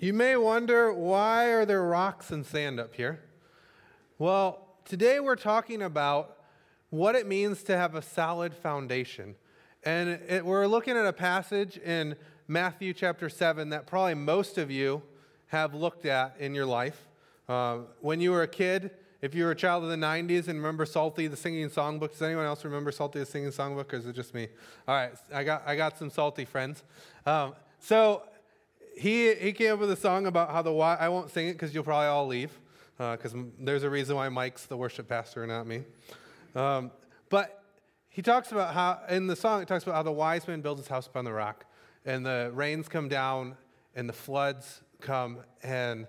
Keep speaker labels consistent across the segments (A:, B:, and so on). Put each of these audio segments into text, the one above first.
A: You may wonder why are there rocks and sand up here? Well, today we're talking about what it means to have a solid foundation. And it, we're looking at a passage in Matthew chapter 7 that probably most of you have looked at in your life. Uh, when you were a kid, if you were a child of the 90s and remember Psalty, the singing songbook, does anyone else remember Psalty, the singing songbook, or is it just me? All right, I got, I got some Salty friends. Um, so he, he came up with a song about how the I won't sing it because you'll probably all leave because uh, there's a reason why Mike's the worship pastor and not me. Um, but he talks about how in the song it talks about how the wise man builds his house upon the rock, and the rains come down and the floods come, and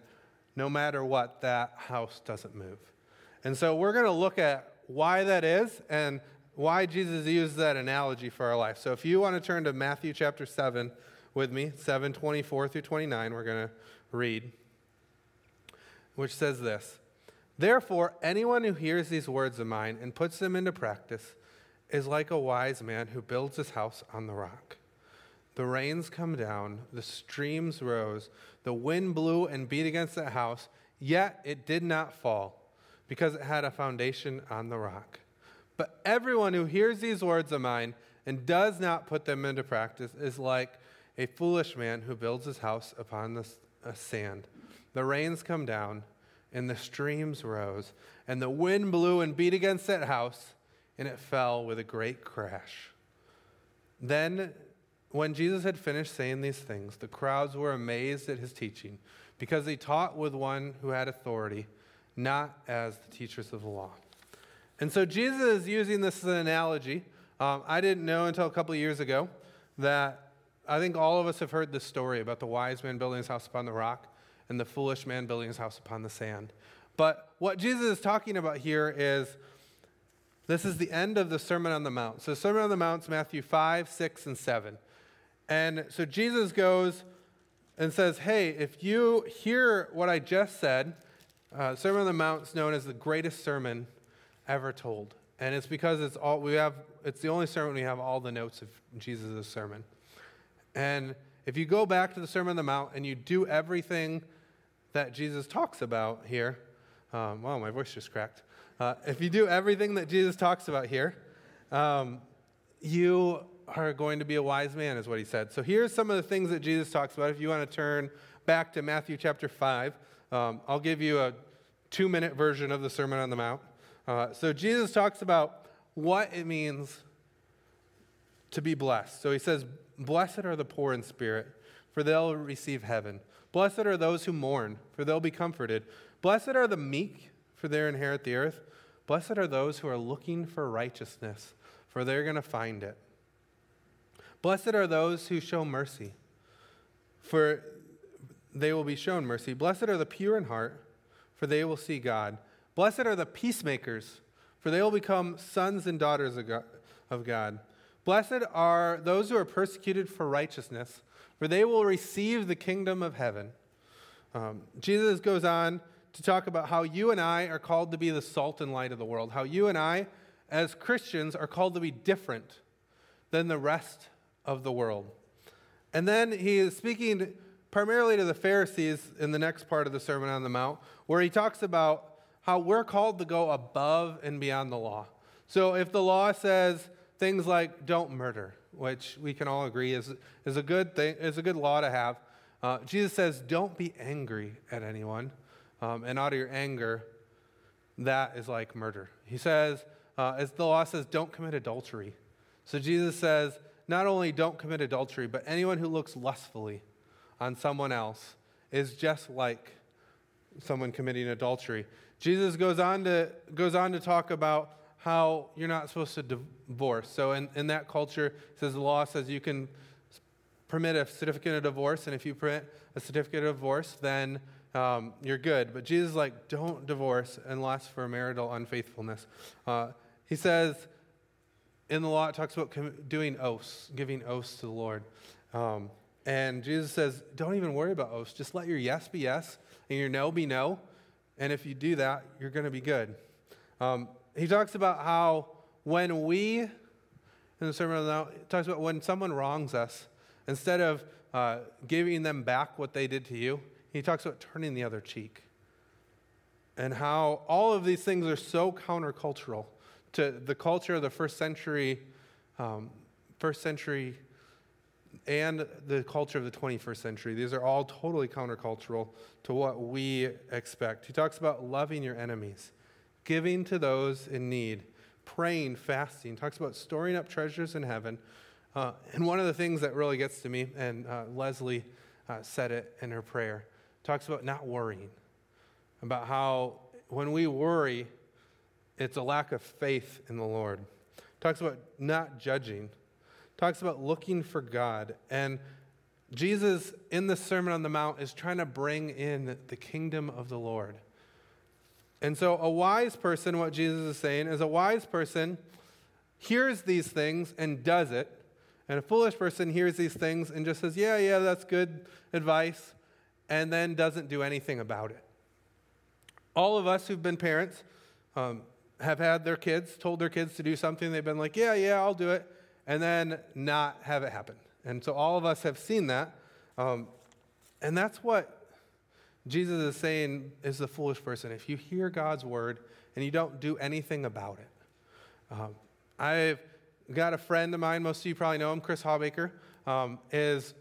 A: no matter what, that house doesn't move. And so we're going to look at why that is and why Jesus used that analogy for our life. So if you want to turn to Matthew chapter 7, with me, 724 through 29, we're going to read, which says this Therefore, anyone who hears these words of mine and puts them into practice is like a wise man who builds his house on the rock. The rains come down, the streams rose, the wind blew and beat against that house, yet it did not fall, because it had a foundation on the rock. But everyone who hears these words of mine and does not put them into practice is like a foolish man who builds his house upon the sand. The rains come down, and the streams rose, and the wind blew and beat against that house, and it fell with a great crash. Then, when Jesus had finished saying these things, the crowds were amazed at his teaching, because he taught with one who had authority, not as the teachers of the law. And so Jesus is using this as an analogy. Um, I didn't know until a couple years ago that I think all of us have heard this story about the wise man building his house upon the rock and the foolish man building his house upon the sand. But what Jesus is talking about here is this is the end of the Sermon on the Mount. So, Sermon on the Mount is Matthew 5, 6, and 7. And so Jesus goes and says, Hey, if you hear what I just said, uh, Sermon on the Mount is known as the greatest sermon ever told. And it's because it's all we have, it's the only sermon we have all the notes of Jesus' sermon. And if you go back to the Sermon on the Mount and you do everything that Jesus talks about here, um, wow, my voice just cracked. Uh, if you do everything that Jesus talks about here, um, you are going to be a wise man, is what he said. So here's some of the things that Jesus talks about. If you want to turn back to Matthew chapter 5, um, I'll give you a two minute version of the Sermon on the Mount. Uh, so Jesus talks about what it means to be blessed. So he says, Blessed are the poor in spirit, for they'll receive heaven. Blessed are those who mourn, for they'll be comforted. Blessed are the meek, for they'll inherit the earth. Blessed are those who are looking for righteousness, for they're going to find it. Blessed are those who show mercy, for they will be shown mercy. Blessed are the pure in heart, for they will see God. Blessed are the peacemakers, for they will become sons and daughters of God. Blessed are those who are persecuted for righteousness, for they will receive the kingdom of heaven. Um, Jesus goes on to talk about how you and I are called to be the salt and light of the world, how you and I, as Christians, are called to be different than the rest of the world. And then he is speaking primarily to the Pharisees in the next part of the Sermon on the Mount, where he talks about how we're called to go above and beyond the law. So if the law says, things like don't murder, which we can all agree is, is a good thing, is a good law to have. Uh, Jesus says, don't be angry at anyone, um, and out of your anger, that is like murder. He says, uh, as the law says, don't commit adultery. So Jesus says, not only don't commit adultery, but anyone who looks lustfully on someone else is just like someone committing adultery. Jesus goes on to, goes on to talk about how you're not supposed to divorce. So in, in that culture, says the law says you can permit a certificate of divorce, and if you permit a certificate of divorce, then um, you're good. But Jesus is like, don't divorce unless for marital unfaithfulness. Uh, he says in the law, it talks about doing oaths, giving oaths to the Lord. Um, and Jesus says, don't even worry about oaths. Just let your yes be yes and your no be no. And if you do that, you're going to be good. Um, he talks about how when we, in the Sermon on the Mount, talks about when someone wrongs us, instead of uh, giving them back what they did to you, he talks about turning the other cheek. And how all of these things are so countercultural to the culture of the first century, um, first century, and the culture of the 21st century. These are all totally countercultural to what we expect. He talks about loving your enemies, giving to those in need, praying, fasting. Talks about storing up treasures in heaven. Uh, and one of the things that really gets to me, and uh, Leslie uh, said it in her prayer, talks about not worrying, about how when we worry, it's a lack of faith in the Lord. Talks about not judging. Talks about looking for God. And Jesus, in the Sermon on the Mount, is trying to bring in the kingdom of the Lord. And so, a wise person, what Jesus is saying, is a wise person hears these things and does it. And a foolish person hears these things and just says, Yeah, yeah, that's good advice, and then doesn't do anything about it. All of us who've been parents, um, have had their kids, told their kids to do something, they've been like, yeah, yeah, I'll do it, and then not have it happen. And so all of us have seen that. Um, and that's what Jesus is saying is the foolish person. If you hear God's word and you don't do anything about it. Um, I've got a friend of mine, most of you probably know him, Chris Hawbaker, um, is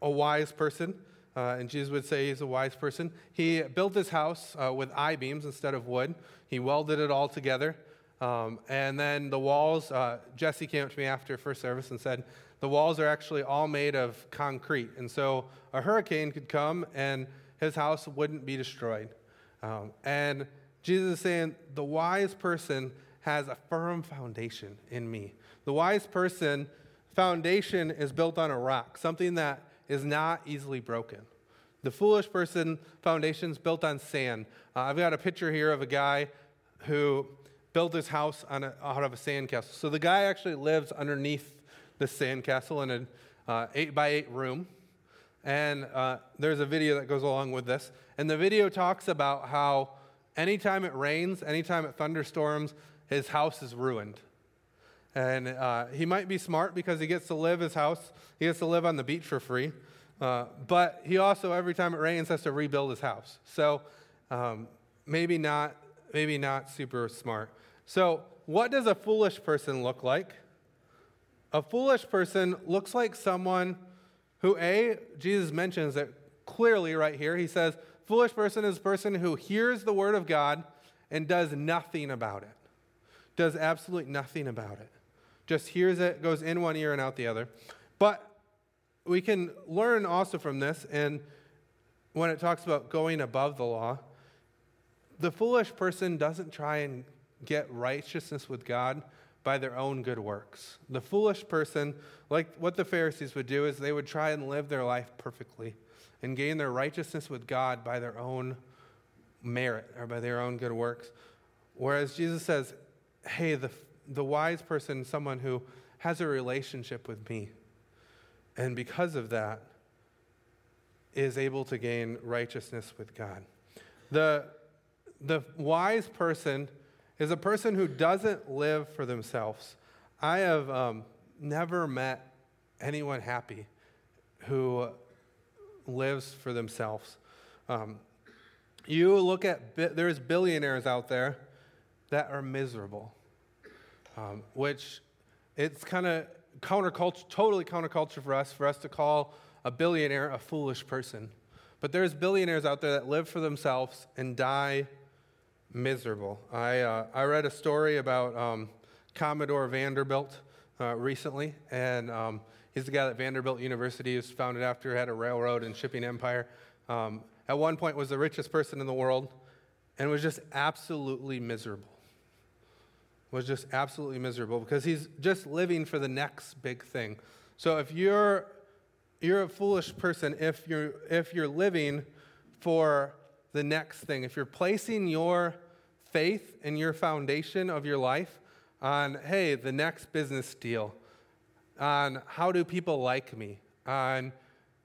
A: a wise person. Uh, and Jesus would say he's a wise person. He built his house uh, with I beams instead of wood. He welded it all together. Um, and then the walls, uh, Jesse came up to me after first service and said, the walls are actually all made of concrete. And so a hurricane could come and his house wouldn't be destroyed. Um, and Jesus is saying, the wise person has a firm foundation in me. The wise person foundation is built on a rock, something that is not easily broken. The foolish person foundation is built on sand. Uh, I've got a picture here of a guy who built his house a, out of a sandcastle. So the guy actually lives underneath the sandcastle in an uh, eight by eight room. And uh, there's a video that goes along with this. And the video talks about how anytime it rains, anytime it thunderstorms, his house is ruined. And uh, he might be smart because he gets to live his house, he gets to live on the beach for free. Uh, but he also, every time it rains, has to rebuild his house. So um, maybe not, maybe not super smart. So, what does a foolish person look like? A foolish person looks like someone who, A, Jesus mentions it clearly right here. He says, foolish person is a person who hears the word of God and does nothing about it. Does absolutely nothing about it. Just hears it, goes in one ear and out the other. But we can learn also from this, and when it talks about going above the law, the foolish person doesn't try and get righteousness with God by their own good works. The foolish person, like what the Pharisees would do, is they would try and live their life perfectly and gain their righteousness with God by their own merit or by their own good works. Whereas Jesus says, hey, the, the wise person, someone who has a relationship with me, and because of that, is able to gain righteousness with God. The, the wise person is a person who doesn't live for themselves. I have um, never met anyone happy who lives for themselves. Um, you look at, bi- there's billionaires out there that are miserable, um, which it's kind of counterculture, totally counterculture for us, for us to call a billionaire a foolish person. But there's billionaires out there that live for themselves and die miserable. I, uh, I read a story about um, Commodore Vanderbilt uh, recently, and um, he's the guy that Vanderbilt University was founded after, had a railroad and shipping empire. Um, at one point was the richest person in the world and was just absolutely miserable was just absolutely miserable because he's just living for the next big thing. So if you're you're a foolish person if you're if you're living for the next thing, if you're placing your faith and your foundation of your life on hey, the next business deal, on how do people like me, on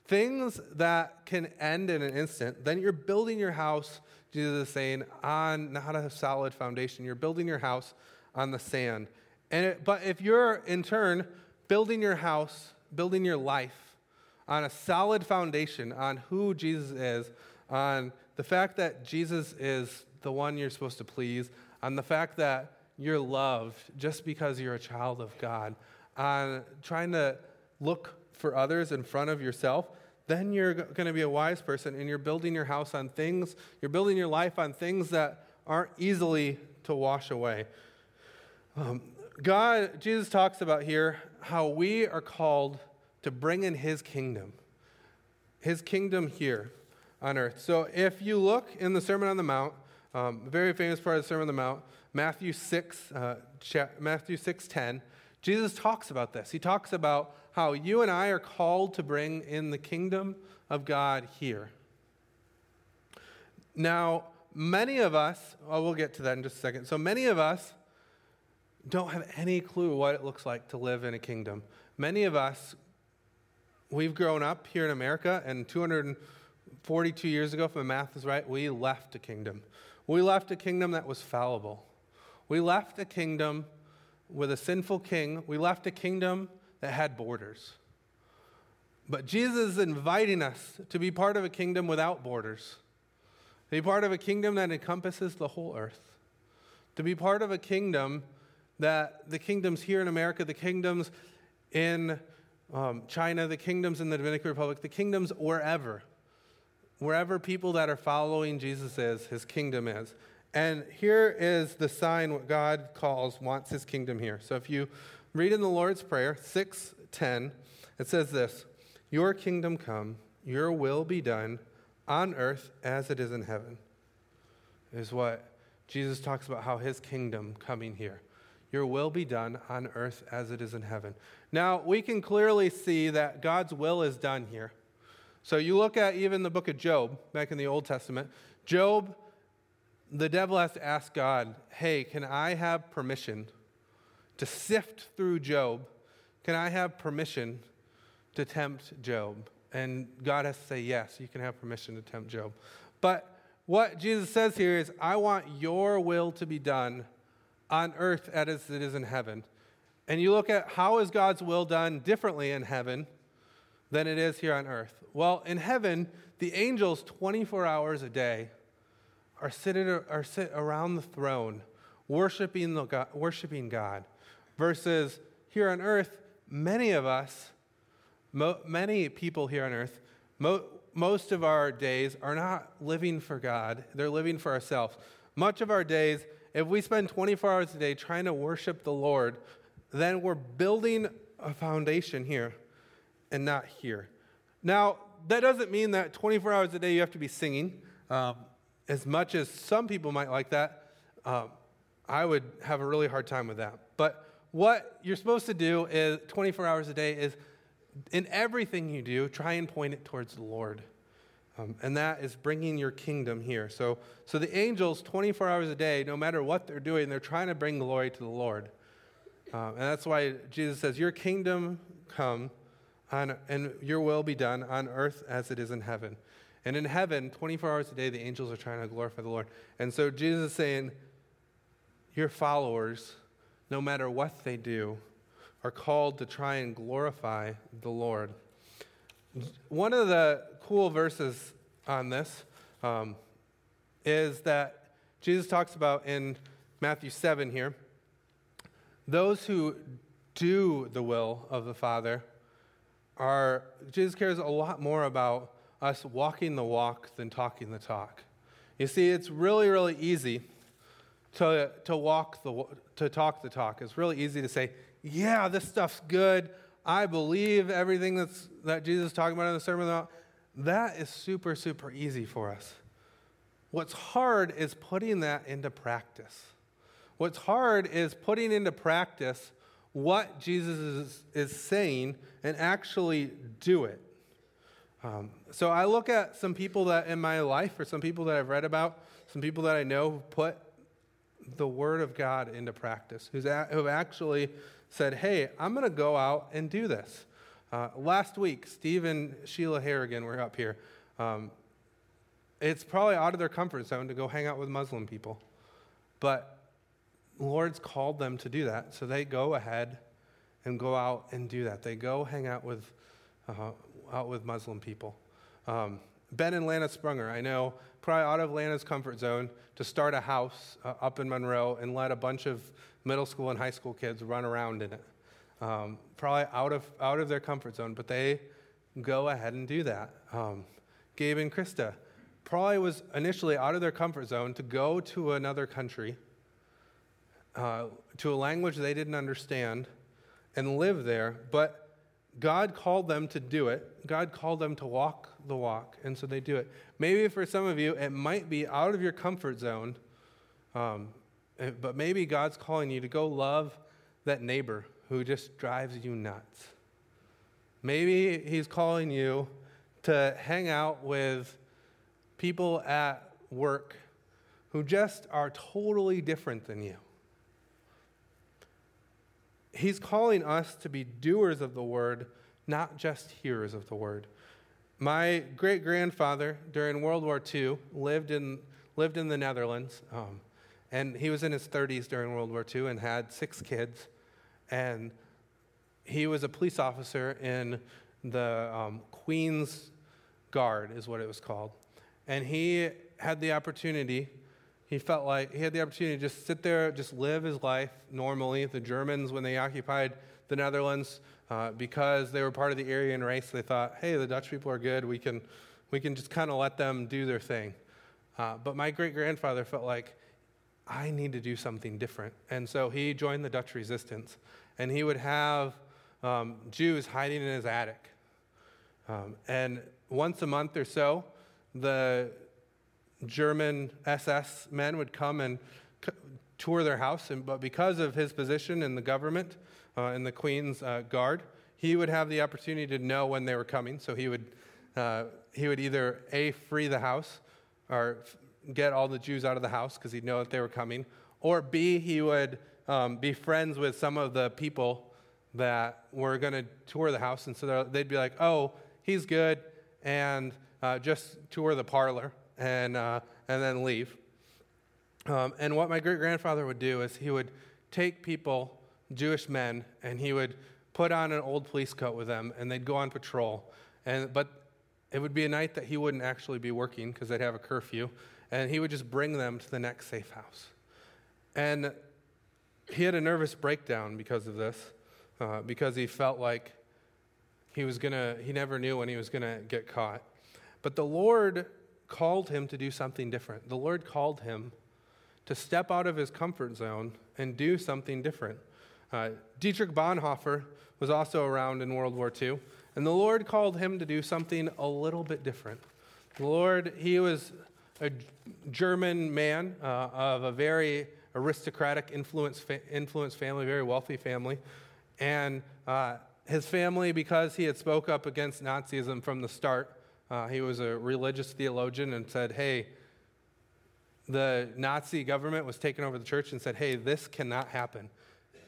A: things that can end in an instant, then you're building your house, Jesus is saying, on not a solid foundation. You're building your house on the sand. And it, but if you're in turn building your house, building your life on a solid foundation on who Jesus is, on the fact that Jesus is the one you're supposed to please, on the fact that you're loved just because you're a child of God, on trying to look for others in front of yourself, then you're going to be a wise person and you're building your house on things, you're building your life on things that aren't easily to wash away. Um, God, Jesus talks about here how we are called to bring in his kingdom, his kingdom here on earth. So if you look in the Sermon on the Mount, um, very famous part of the Sermon on the Mount, Matthew 6, uh, Matthew 6, 10, Jesus talks about this. He talks about how you and I are called to bring in the kingdom of God here. Now, many of us, oh, we'll get to that in just a second. So many of us don't have any clue what it looks like to live in a kingdom. Many of us, we've grown up here in America, and 242 years ago, if my math is right, we left a kingdom. We left a kingdom that was fallible. We left a kingdom with a sinful king. We left a kingdom that had borders. But Jesus is inviting us to be part of a kingdom without borders, to be part of a kingdom that encompasses the whole earth, to be part of a kingdom that the kingdoms here in America, the kingdoms in um, China, the kingdoms in the Dominican Republic, the kingdoms wherever, wherever people that are following Jesus is, his kingdom is. And here is the sign what God calls, wants his kingdom here. So if you read in the Lord's Prayer, 610, it says this Your kingdom come, your will be done on earth as it is in heaven. Is what Jesus talks about how his kingdom coming here. Your will be done on earth as it is in heaven. Now, we can clearly see that God's will is done here. So you look at even the book of Job, back in the Old Testament. Job, the devil has to ask God, hey, can I have permission to sift through Job? Can I have permission to tempt Job? And God has to say, yes, you can have permission to tempt Job. But what Jesus says here is, I want your will to be done on earth as it is in heaven. And you look at how is God's will done differently in heaven than it is here on earth. Well, in heaven, the angels 24 hours a day are sitting are sit around the throne worshiping, the God, worshiping God. Versus here on earth, many of us, mo, many people here on earth, mo, most of our days are not living for God, they're living for ourselves. Much of our days if we spend 24 hours a day trying to worship the Lord, then we're building a foundation here and not here. Now, that doesn't mean that 24 hours a day you have to be singing. Um, as much as some people might like that, um, I would have a really hard time with that. But what you're supposed to do is 24 hours a day is in everything you do, try and point it towards the Lord. Um, and that is bringing your kingdom here. So, so the angels, 24 hours a day, no matter what they're doing, they're trying to bring glory to the Lord. Um, and that's why Jesus says, Your kingdom come, on, and your will be done on earth as it is in heaven. And in heaven, 24 hours a day, the angels are trying to glorify the Lord. And so Jesus is saying, Your followers, no matter what they do, are called to try and glorify the Lord. One of the cool verses on this um, is that Jesus talks about in Matthew 7 here those who do the will of the Father are, Jesus cares a lot more about us walking the walk than talking the talk. You see, it's really, really easy to, to walk the, to talk the talk. It's really easy to say, yeah, this stuff's good. I believe everything that's, that Jesus is talking about in the Sermon on that is super, super easy for us. What's hard is putting that into practice. What's hard is putting into practice what Jesus is, is saying and actually do it. Um, so I look at some people that in my life, or some people that I've read about, some people that I know who put the Word of God into practice, who's a, who actually said, hey, I'm going to go out and do this. Uh, last week, Steve and Sheila Harrigan were up here. Um, it's probably out of their comfort zone to go hang out with Muslim people. But Lord's called them to do that. So they go ahead and go out and do that. They go hang out with, uh, out with Muslim people. Um, Ben and Lana Sprunger, I know, probably out of Lana's comfort zone to start a house uh, up in Monroe and let a bunch of middle school and high school kids run around in it. Um, probably out of, out of their comfort zone, but they go ahead and do that. Um, Gabe and Krista probably was initially out of their comfort zone to go to another country, uh, to a language they didn't understand, and live there, but God called them to do it. God called them to walk the walk, and so they do it. Maybe for some of you, it might be out of your comfort zone, um, eh, but maybe God's calling you to go love that neighbor who just drives you nuts. Maybe He's calling you to hang out with people at work who just are totally different than you. He's calling us to be doers of the word, not just hearers of the word. My great grandfather during World War II lived in, lived in the Netherlands, um, and he was in his 30s during World War II and had six kids. And he was a police officer in the um, Queen's Guard, is what it was called. And he had the opportunity he felt like he had the opportunity to just sit there, just live his life normally. The Germans, when they occupied the Netherlands, uh, because they were part of the Aryan race, they thought, hey, the Dutch people are good. We can, we can just kind of let them do their thing. Uh, but my great grandfather felt like, I need to do something different. And so he joined the Dutch resistance. And he would have um, Jews hiding in his attic. Um, and once a month or so, the German SS men would come and tour their house, and, but because of his position in the government, uh, in the Queen's uh, Guard, he would have the opportunity to know when they were coming. So he would, uh, he would either A, free the house, or get all the Jews out of the house because he'd know that they were coming, or B, he would um, be friends with some of the people that were going to tour the house. And so they'd be like, oh, he's good, and uh, just tour the parlor and, uh, and then leave. Um, and what my great grandfather would do is he would take people, Jewish men, and he would put on an old police coat with them, and they'd go on patrol. And, but it would be a night that he wouldn't actually be working because they'd have a curfew, and he would just bring them to the next safe house. And he had a nervous breakdown because of this, uh, because he felt like he was gonna, he never knew when he was gonna get caught. But the Lord called him to do something different. The Lord called him to step out of his comfort zone and do something different. Uh, Dietrich Bonhoeffer was also around in World War II, and the Lord called him to do something a little bit different. The Lord, he was a German man uh, of a very aristocratic influence, fa- influence family, very wealthy family, and uh, his family, because he had spoke up against Nazism from the start, uh, he was a religious theologian and said, hey, the Nazi government was taking over the church and said, hey, this cannot happen.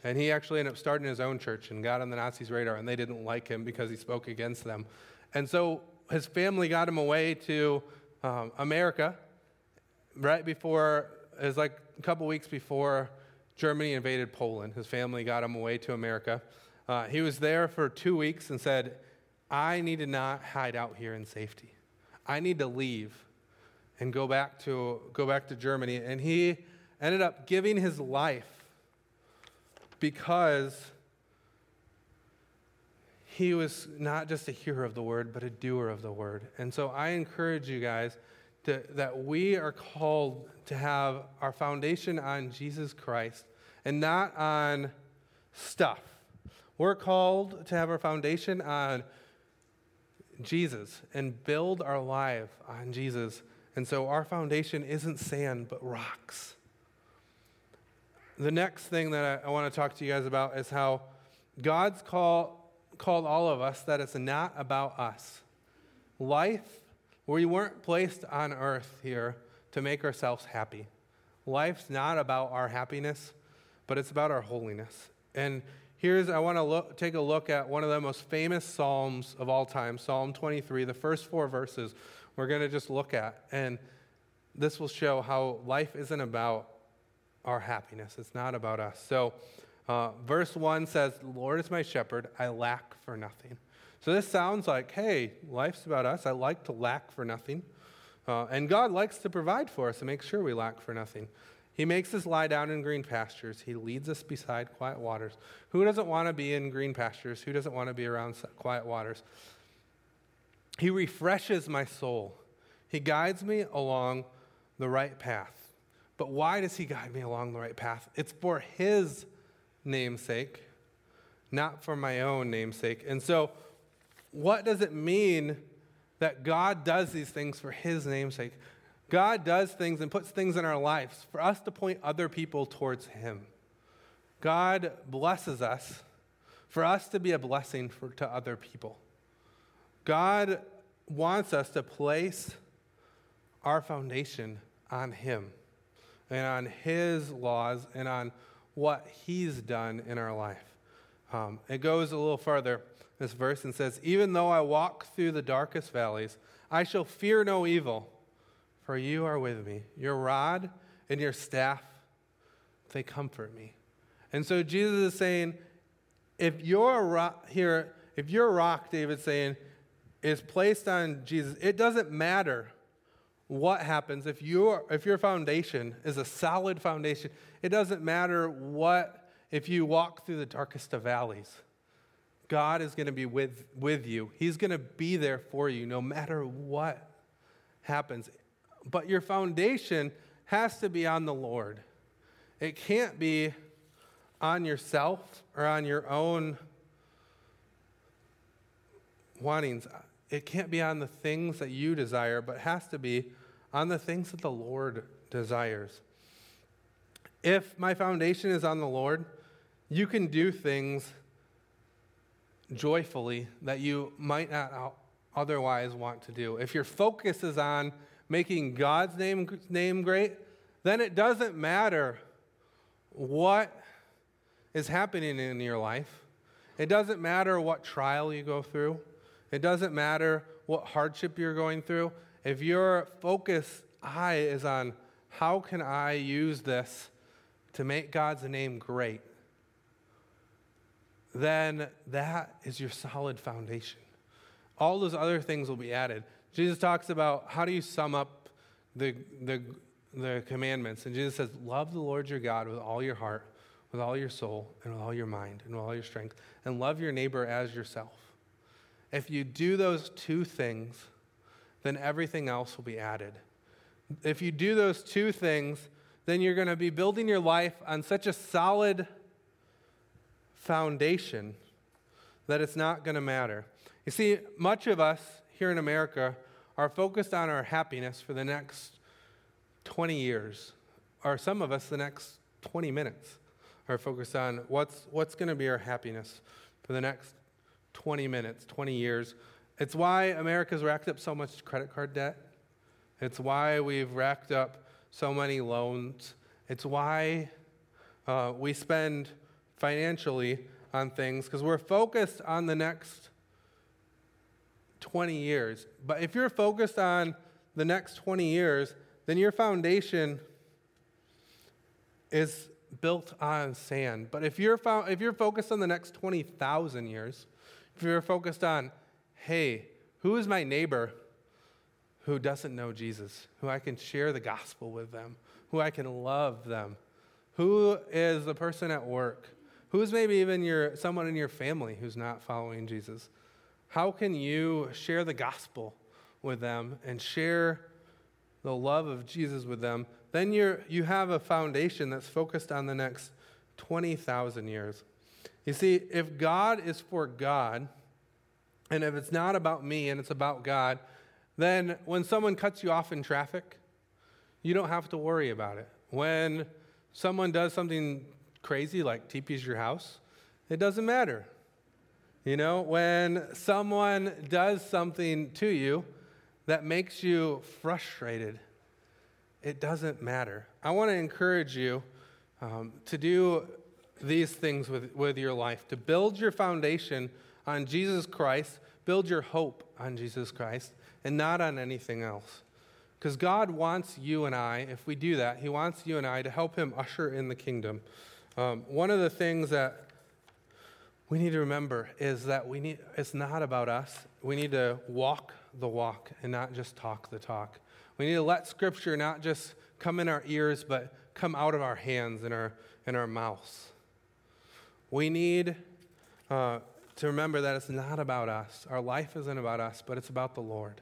A: And he actually ended up starting his own church and got on the Nazis' radar, and they didn't like him because he spoke against them. And so his family got him away to um, America right before, it was like a couple weeks before Germany invaded Poland. His family got him away to America. Uh, he was there for two weeks and said, I need to not hide out here in safety. I need to leave and go back to, go back to Germany. And he ended up giving his life because he was not just a hearer of the word, but a doer of the word. And so I encourage you guys to, that we are called to have our foundation on Jesus Christ and not on stuff. We're called to have our foundation on Jesus and build our life on Jesus. And so our foundation isn't sand, but rocks. The next thing that I, I want to talk to you guys about is how God's call, called all of us that it's not about us. Life, we weren't placed on earth here to make ourselves happy. Life's not about our happiness, but it's about our holiness. And Here's, I want to look, take a look at one of the most famous Psalms of all time, Psalm 23, the first four verses we're going to just look at. And this will show how life isn't about our happiness, it's not about us. So, uh, verse 1 says, The Lord is my shepherd, I lack for nothing. So this sounds like, hey, life's about us. I like to lack for nothing. Uh, and God likes to provide for us and make sure we lack for nothing. He makes us lie down in green pastures. He leads us beside quiet waters. Who doesn't want to be in green pastures? Who doesn't want to be around quiet waters? He refreshes my soul. He guides me along the right path. But why does he guide me along the right path? It's for his namesake, not for my own namesake. And so, what does it mean that God does these things for his namesake? God does things and puts things in our lives for us to point other people towards him. God blesses us for us to be a blessing for, to other people. God wants us to place our foundation on him and on His laws and on what He's done in our life. Um, it goes a little further, this verse, and says, Even though I walk through the darkest valleys, I shall fear no evil, for you are with me. Your rod and your staff, they comfort me. And so Jesus is saying, if your rock here, if your rock, David's saying, is placed on Jesus, it doesn't matter what happens if your if your foundation is a solid foundation it doesn't matter what if you walk through the darkest of valleys god is going to be with with you he's going to be there for you no matter what happens but your foundation has to be on the lord it can't be on yourself or on your own wantings it can't be on the things that you desire but has to be on the things that the Lord desires. If my foundation is on the Lord, you can do things joyfully that you might not otherwise want to do. If your focus is on making God's name, name great, then it doesn't matter what is happening in your life. It doesn't matter what trial you go through. It doesn't matter what hardship you're going through if your focus eye is on how can I use this to make God's name great, then that is your solid foundation. All those other things will be added. Jesus talks about how do you sum up the, the, the commandments. And Jesus says, Love the Lord your God with all your heart, with all your soul, and with all your mind, and with all your strength, and love your neighbor as yourself. If you do those two things, then everything else will be added. If you do those two things, then you're going to be building your life on such a solid foundation that it's not going to matter. You see, much of us here in America are focused on our happiness for the next 20 years, or some of us the next 20 minutes are focused on what's, what's going to be our happiness for the next 20 minutes, 20 years. It's why America's racked up so much credit card debt. It's why we've racked up so many loans. It's why uh, we spend financially on things because we're focused on the next 20 years. But if you're focused on the next 20 years, then your foundation is built on sand. But if you're, fo- if you're focused on the next 20,000 years, if you're focused on hey, who is my neighbor who doesn't know Jesus, who I can share the gospel with them, who I can love them? Who is the person at work? Who's maybe even your someone in your family who's not following Jesus? How can you share the gospel with them and share the love of Jesus with them? Then you're, you have a foundation that's focused on the next 20,000 years. You see, if God is for God, and if it's not about me and it's about God, then when someone cuts you off in traffic, you don't have to worry about it. When someone does something crazy like TPs your house, it doesn't matter. You know, when someone does something to you that makes you frustrated, it doesn't matter. I want to encourage you um, to do these things with, with your life, to build your foundation on Jesus Christ, build your hope on Jesus Christ, and not on anything else. Because God wants you and I, if we do that, He wants you and I to help Him usher in the kingdom. Um, one of the things that we need to remember is that we need it's not about us. We need to walk the walk and not just talk the talk. We need to let scripture not just come in our ears but come out of our hands and our and our mouths. We need uh, to remember that it's not about us. Our life isn't about us, but it's about the Lord.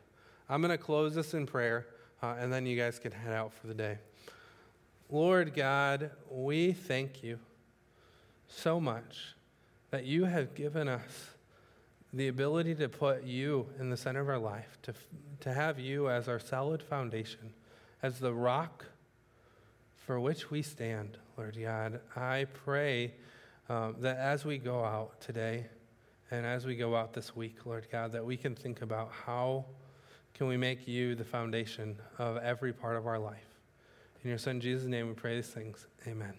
A: I'm going to close this in prayer, uh, and then you guys can head out for the day. Lord God, we thank you so much that you have given us the ability to put you in the center of our life, to, to have you as our solid foundation, as the rock for which we stand, Lord God. I pray um, that as we go out today and as we go out this week, Lord God, that we can think about how can we make you the foundation of every part of our life. In your son Jesus' name we pray these things. Amen.